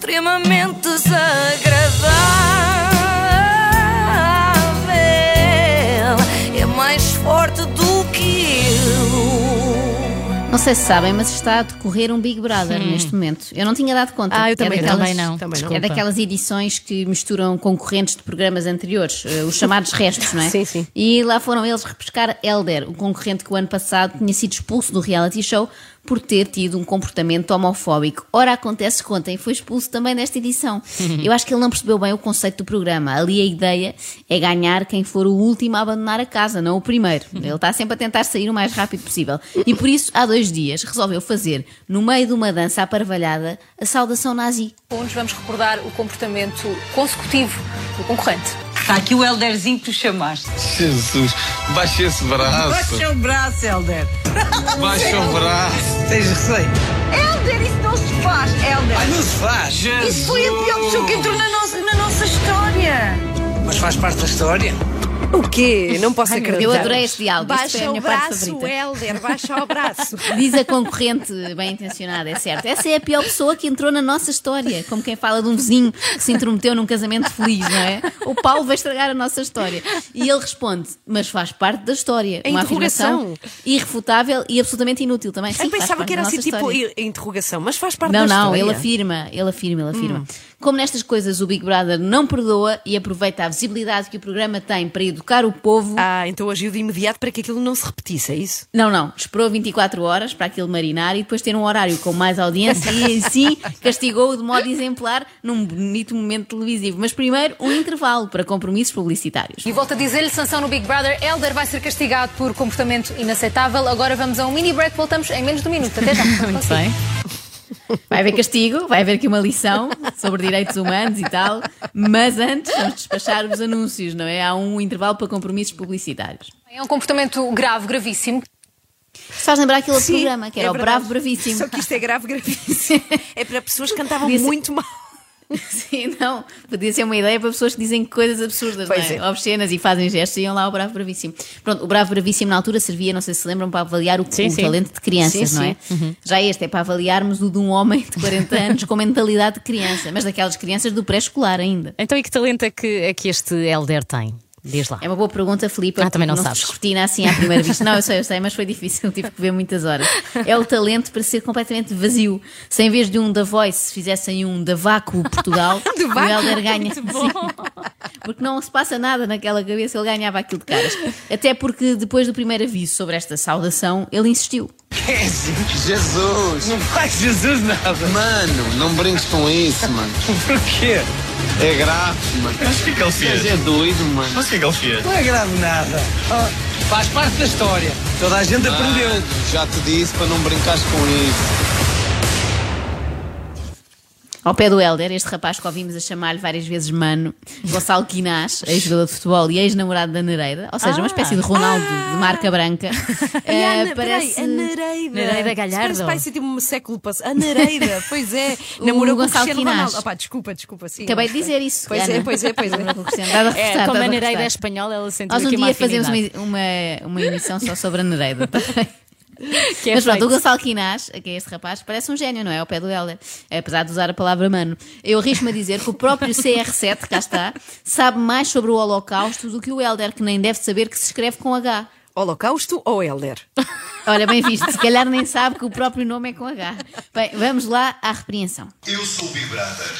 extremamente desagradável. É mais forte do que eu. Não sei se sabem, mas está a decorrer um Big Brother neste momento. Eu não tinha dado conta. Ah, eu também é não. daquelas, Também não. Também não. É daquelas edições que misturam concorrentes de programas anteriores, eh, os chamados restos, não é? Sim, sim. E lá foram eles repescar Elder, o concorrente que o ano passado tinha sido expulso do reality show por ter tido um comportamento homofóbico. Ora, acontece que ontem foi expulso também nesta edição. Eu acho que ele não percebeu bem o conceito do programa. Ali a ideia é ganhar quem for o último a abandonar a casa, não o primeiro. Ele está sempre a tentar sair o mais rápido possível. E por isso, há dois dias, resolveu fazer, no meio de uma dança aparvalhada, a saudação nazi. segundos vamos recordar o comportamento consecutivo do concorrente. Está aqui o Elderzinho que tu chamaste. Jesus, baixa esse braço. Baixa o braço, Elder. Baixa o braço. Tens receio? Elder, isso não se faz, Elder. Não se faz. Isso foi a pior pessoa que entrou na nossa, na nossa história. Mas faz parte da história. O quê? Não posso acreditar. Eu adorei este diálogo. Baixa a o braço. Helder, baixa o braço. Diz a concorrente bem intencionada, é certo. Essa é a pior pessoa que entrou na nossa história. Como quem fala de um vizinho que se intrometeu num casamento feliz, não é? O Paulo vai estragar a nossa história. E ele responde, mas faz parte da história. A Uma interrogação. afirmação irrefutável e absolutamente inútil também. Sim, Eu pensava que era assim tipo interrogação, mas faz parte Não, da não, história. ele afirma, ele afirma, ele afirma. Como nestas coisas o Big Brother não perdoa e aproveita a visibilidade que o programa tem para educar o povo, Ah, então agiu de imediato para que aquilo não se repetisse, é isso? Não, não. Esperou 24 horas para aquilo marinar e depois ter um horário com mais audiência e assim castigou-o de modo exemplar num bonito momento televisivo. Mas primeiro, um intervalo para compromissos publicitários. E volto a dizer-lhe, sanção no Big Brother, Elder vai ser castigado por comportamento inaceitável. Agora vamos a um mini break, voltamos em menos de um minuto. Até já. Muito bem. Vai haver castigo, vai haver aqui uma lição sobre direitos humanos e tal, mas antes vamos despachar os anúncios, não é? Há um intervalo para compromissos publicitários. É um comportamento grave, gravíssimo. Isso faz lembrar aquele Sim, programa, que era é o verdade. Bravo Bravíssimo. Só que isto é grave, gravíssimo. é para pessoas que cantavam muito mal. Sim, não. Podia ser uma ideia para pessoas que dizem coisas absurdas, Pois não é? é. obscenas e fazem gestos e iam lá ao Bravo Bravíssimo. Pronto, o Bravo Bravíssimo na altura servia, não sei se lembram, para avaliar o, Sim, o sim. talento de crianças, Sim, não é? Já este é para avaliarmos o de um homem de 40 anos com mentalidade de criança, mas daquelas crianças do pré-escolar ainda. Então, e que talento é que, é que este Elder tem? Diz lá. É uma boa pergunta, Filipe. Ah, também não se sabes. descortina assim à primeira vista. Não, eu sei, eu sei, mas foi difícil, tive que ver muitas horas. É o talento para ser completamente vazio. Se em vez de um da Voice fizessem um da Vácuo Portugal, o Helder ganha. Sim. Porque não se passa nada naquela cabeça, ele ganhava aquilo de caras. Até porque depois do primeiro aviso sobre esta saudação, ele insistiu. Jesus. Não faz Jesus nada. Mano, não brinques com isso, mano. Por quê? É grave, mano. Mas o que é que ele fez? Mas é doido, mano. Mas o que é que ele fez? Não é grave nada. Faz parte da história. Toda a gente aprendeu. Mano, já te disse para não brincares com isso. Ao pé do Helder, este rapaz que ouvimos a chamar-lhe várias vezes Mano, Gonçalo Quinás, ex-jogador de futebol e ex-namorado da Nereida, ou seja, uma espécie de Ronaldo de marca branca. E eh, a, Ana- peraí, a Nereida. Nereida Galhardo. Isso Parece, parece tipo um século passado. A Nereida, pois é. Namorou com o Gonçalo Cristiano Quinás. Opá, desculpa, desculpa. Sim, Acabei de dizer isso. Pois Ana. é, pois é, pois é. Com de É, como dá a Nereida é espanhola, ela sentiu Nós um aqui uma dia fazemos uma, uma, uma emissão só sobre a Nereida. Que é Mas pronto, o Gonçalo Quinás, que é este rapaz, parece um gênio, não é? Ao pé do Helder. Apesar de usar a palavra mano. Eu arrisco-me a dizer que o próprio CR7, cá está, sabe mais sobre o Holocausto do que o Helder, que nem deve saber que se escreve com H. Holocausto ou Helder? Olha, bem visto, se calhar nem sabe que o próprio nome é com H. Bem, vamos lá à repreensão. Eu sou o Big Brother.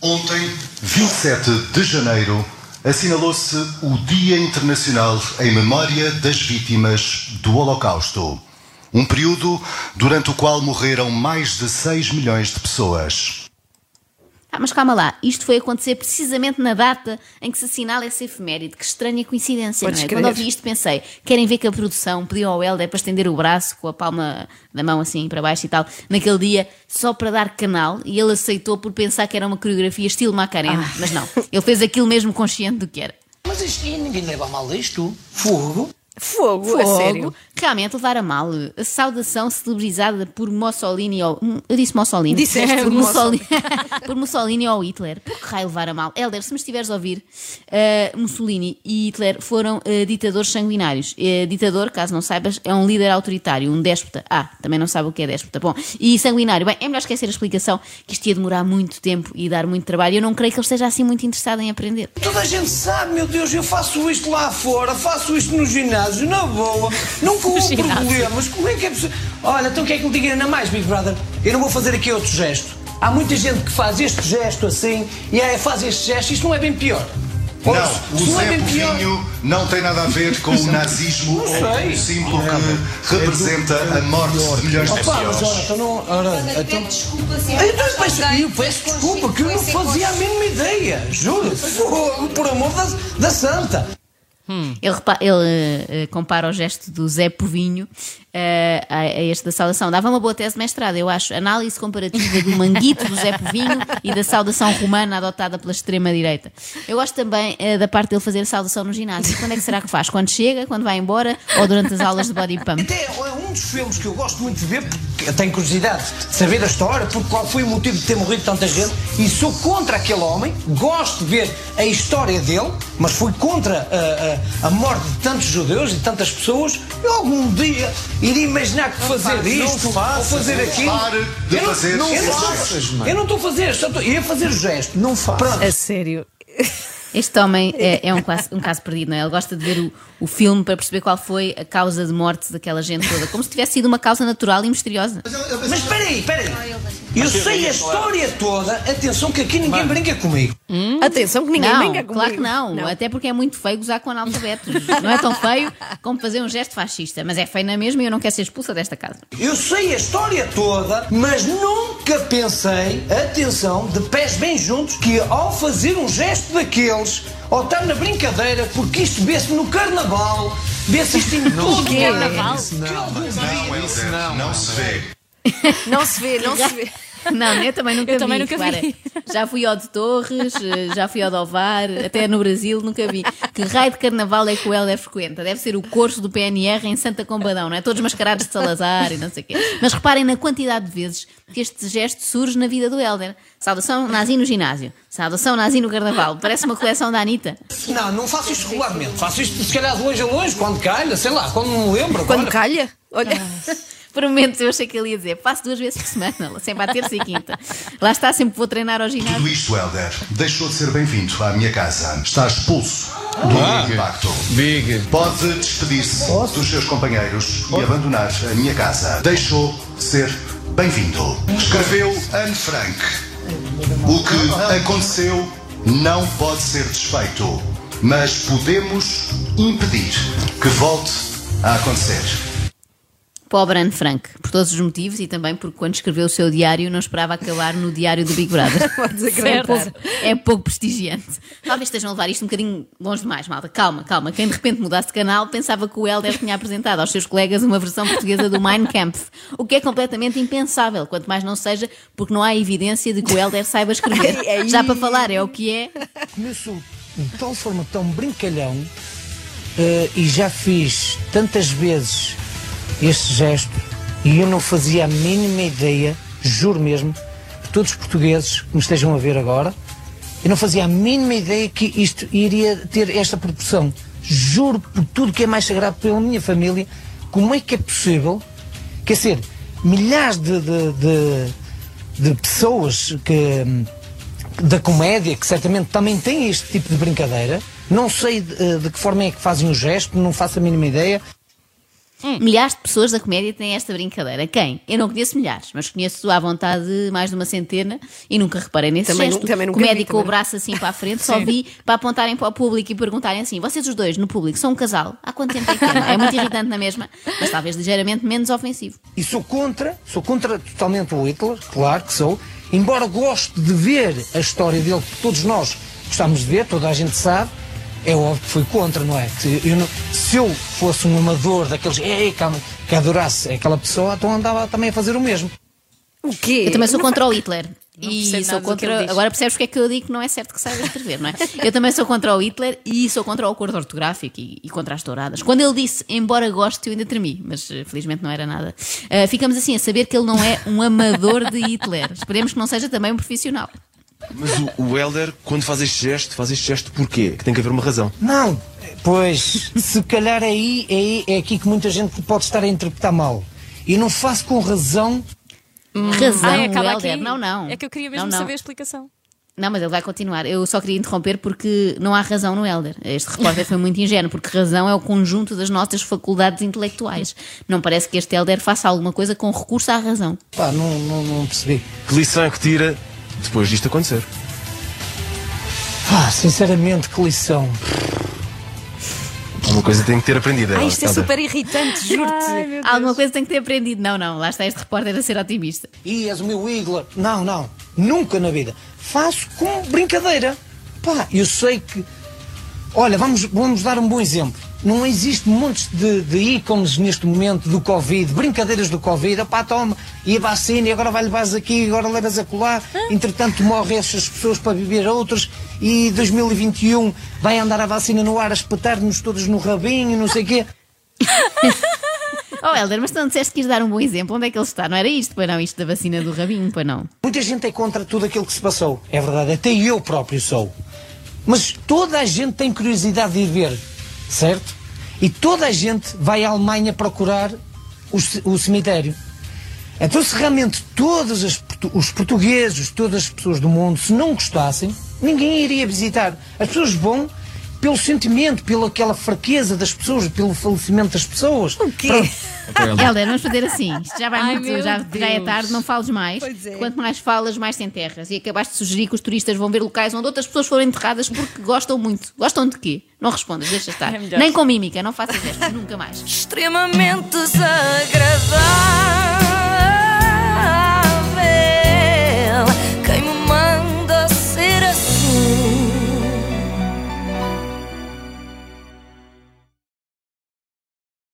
Ontem, 27 de janeiro, assinalou-se o Dia Internacional em Memória das Vítimas do Holocausto. Um período durante o qual morreram mais de 6 milhões de pessoas. Ah, mas calma lá, isto foi acontecer precisamente na data em que se assinala essa efeméride. Que estranha coincidência, Podes não é? crer. Quando ouvi isto pensei, querem ver que a produção pediu ao Helder para estender o braço com a palma da mão assim para baixo e tal, naquele dia, só para dar canal, e ele aceitou por pensar que era uma coreografia estilo Macarena, Ah. mas não, ele fez aquilo mesmo consciente do que era. Mas isto ninguém leva a mal isto. Fogo. Fogo, a sério. Realmente levar a mal a saudação celebrizada por Mussolini ou hum, eu disse Mussolini Disseste por Mussolini. Mussolini por Mussolini ou Hitler. Por que raio levar a mal? Helder, se me estiveres a ouvir, eh, Mussolini e Hitler foram eh, ditadores sanguinários. Eh, ditador, caso não saibas, é um líder autoritário, um déspota. Ah, também não sabe o que é déspota. Bom, e sanguinário. Bem, é melhor esquecer a explicação que isto ia demorar muito tempo e dar muito trabalho. Eu não creio que ele esteja assim muito interessado em aprender. Toda a gente sabe, meu Deus, eu faço isto lá fora, faço isto no ginásio, na boa, nunca houve problemas. Como é que é possível? Olha, então o que é que me diga ainda mais, Big Brother? Eu não vou fazer aqui outro gesto. Há muita gente que faz este gesto assim e é, faz este gesto, isto não é bem pior. Não, o isto não é Zé bem pior. Povinho não tem nada a ver com o nazismo ou com sei. o símbolo que representa a morte de milhões de Opa, mas pessoas. ora, então não. Ora, então... desculpa Eu, peço, eu peço desculpa, que eu não fazia a mínima ideia, juro. Fogo, Por amor da, da santa. Ele, repa- ele, eh, eh, compara o gesto do Zé Povinho eh, a, a este da saudação. Dava uma boa tese de mestrado, eu acho. Análise comparativa do manguito do Zé Povinho e da saudação romana adotada pela extrema-direita. Eu gosto também eh, da parte dele fazer saudação no ginásio. Quando é que será que faz? Quando chega? Quando vai embora? Ou durante as aulas de body pump? Até é um dos filmes que eu gosto muito de ver, porque eu tenho curiosidade de saber a história, porque qual foi o motivo de ter morrido tanta gente, e sou contra aquele homem, gosto de ver a história dele, mas fui contra a, a- a morte de tantos judeus e tantas pessoas. Eu algum dia iria imaginar que fazer faças, isto faças, ou fazer aquilo. de eu não, fazer não, eu não faças, estou- Eu não estou a fazer, só estou, eu ia fazer o gesto. Não faço. Pronto. A sério. Este homem é, é um, caso, um caso perdido, não é? Ele gosta de ver o, o filme para perceber qual foi a causa de morte daquela gente toda, como se tivesse sido uma causa natural e misteriosa. Mas espera aí, espera aí. Eu sei a história toda. Atenção que aqui ninguém brinca comigo. Atenção que ninguém não, brinca comigo. claro que não. Até porque é muito feio gozar com analfabetos. Não é tão feio como fazer um gesto fascista, mas é feio na mesma e eu não quero ser expulsa desta casa. Eu sei a história toda, mas nunca pensei, atenção, de pés bem juntos, que ao fazer um gesto daqueles, ou estar na brincadeira, porque isto vê-se no carnaval, vê-se isto em todo o carnaval. Não, Helder, não se vê. Não se vê, não se vê. Não, eu também nunca Eu vi. também nunca Clara. vi. Já fui ao de Torres, eh, já fui ao de Ovar, até no Brasil nunca vi. Que raio de carnaval é que o Helder frequenta? Deve ser o curso do PNR em Santa Combadão, não é? Todos mascarados de Salazar e não sei o quê. Mas reparem na quantidade de vezes que este gesto surge na vida do Helder. Saudação nazi no ginásio. Saudação nazi no carnaval. Parece uma coleção da Anitta. Não, não faço isto regularmente. Faço isto se calhar de longe a longe, quando calha, sei lá, quando me lembro. Quando agora. calha, olha. Por momentos eu achei que ele ia dizer, faço duas vezes por semana, sempre à terça e quinta. Lá está, sempre vou treinar ao ginásio. Tudo isto, Helder, deixou de ser bem-vindo à minha casa. Está expulso do impacto. Big. Pode despedir-se dos seus companheiros e abandonar a minha casa. Deixou de ser bem-vindo. Escreveu Anne Frank. O que aconteceu não pode ser desfeito, mas podemos impedir que volte a acontecer. Pobre Anne Frank, por todos os motivos e também porque quando escreveu o seu diário não esperava acabar no diário do Big Brother. é, pouco, é pouco prestigiante. Talvez estejam a levar isto um bocadinho longe demais, malta. Calma, calma. Quem de repente mudasse de canal pensava que o Helder tinha apresentado aos seus colegas uma versão portuguesa do Mein Kampf, o que é completamente impensável, quanto mais não seja porque não há evidência de que o Helder saiba escrever. Já para falar, é o que é. Sou de tal forma tão brincalhão eh, e já fiz tantas vezes este gesto e eu não fazia a mínima ideia, juro mesmo, que todos os portugueses que me estejam a ver agora, eu não fazia a mínima ideia que isto iria ter esta proporção. Juro por tudo que é mais sagrado pela minha família, como é que é possível, quer dizer, milhares de, de, de, de pessoas que da comédia, que certamente também têm este tipo de brincadeira. Não sei de, de que forma é que fazem o gesto, não faço a mínima ideia. Milhares de pessoas da comédia têm esta brincadeira. Quem? Eu não conheço milhares, mas conheço à vontade mais de uma centena e nunca reparei nesse Também gesto. nu- também nunca comédia vi, com o braço assim para a frente, só vi para apontarem para o público e perguntarem assim: vocês os dois no público são um casal? Há quanto tempo é que? É muito irritante na mesma, mas talvez ligeiramente menos ofensivo. E sou contra, sou contra totalmente o Hitler, claro que sou, embora goste de ver a história dele, que todos nós gostamos de ver, toda a gente sabe, é óbvio que fui contra, não é? Se eu, não- se eu fosse um amador daqueles ei, que, que adorasse aquela pessoa, então andava também a fazer o mesmo. O quê? Eu também sou contra o Hitler. E percebo sou contra. Agora percebes porque é que eu digo que não é certo que saiba escrever, não é? Eu também sou contra o Hitler e sou contra o acordo ortográfico e, e contra as touradas. Quando ele disse, embora goste, eu ainda tremi, mas eh, felizmente não era nada. Ah, ficamos assim a saber que ele não é um amador de Hitler. Esperemos que não seja também um profissional. Mas o, o Helder, quando faz este gesto, faz este gesto porquê? Que tem que haver uma razão. Não, pois, se calhar é aí, é é aqui que muita gente pode estar a interpretar mal. E não faço com razão. Razão, Ai, acaba Helder. aqui. Não, não. É que eu queria mesmo Não, não. saber a explicação. Não, mas ele vai continuar. Eu só queria interromper porque não há razão no Helder. Este repórter foi muito ingênuo, porque razão é o conjunto das nossas faculdades intelectuais. Não parece que este Helder faça alguma coisa com recurso à razão. Pá, não, não, não percebi. Que lição é que tira depois disto acontecer? Pá, sinceramente, que lição. Uma coisa tem que ter aprendido. Ah, isto é super irritante, juro-te. Alguma coisa tem que ter aprendido. Não, não. Lá está este repórter a ser otimista. E és o meu ídolo. Não, não. Nunca na vida. Faço com brincadeira. Pá, eu sei que. Olha, vamos, vamos dar um bom exemplo. Não existe montes de, de ícones neste momento do Covid, brincadeiras do Covid. Pá, toma, e a vacina, e agora vai levares aqui, agora levas a colar. Entretanto, morrem estas pessoas para viver outras. E 2021 vai andar a vacina no ar a espetar-nos todos no rabinho, não sei o quê. Oh, Helder, mas tu não disseste que ias dar um bom exemplo. Onde é que ele está? Não era isto, pois não? Isto da vacina do rabinho, pois não? Muita gente é contra tudo aquilo que se passou. É verdade, até eu próprio sou. Mas toda a gente tem curiosidade de ir ver, certo? E toda a gente vai à Alemanha procurar o, o cemitério. Então, se realmente todos as os portugueses, todas as pessoas do mundo, se não gostassem, ninguém iria visitar. As pessoas vão pelo sentimento, pela aquela fraqueza das pessoas, pelo falecimento das pessoas. O quê? Helder, vamos fazer assim. Isto já vai Ai, muito, já, já é tarde, não fales mais. Pois é. Quanto mais falas, mais te enterras. E acabaste de sugerir que os turistas vão ver locais onde outras pessoas foram enterradas porque gostam muito. Gostam de quê? Não respondas, deixa estar. É. Nem com mímica, não faças estas, nunca mais. Extremamente desagradável.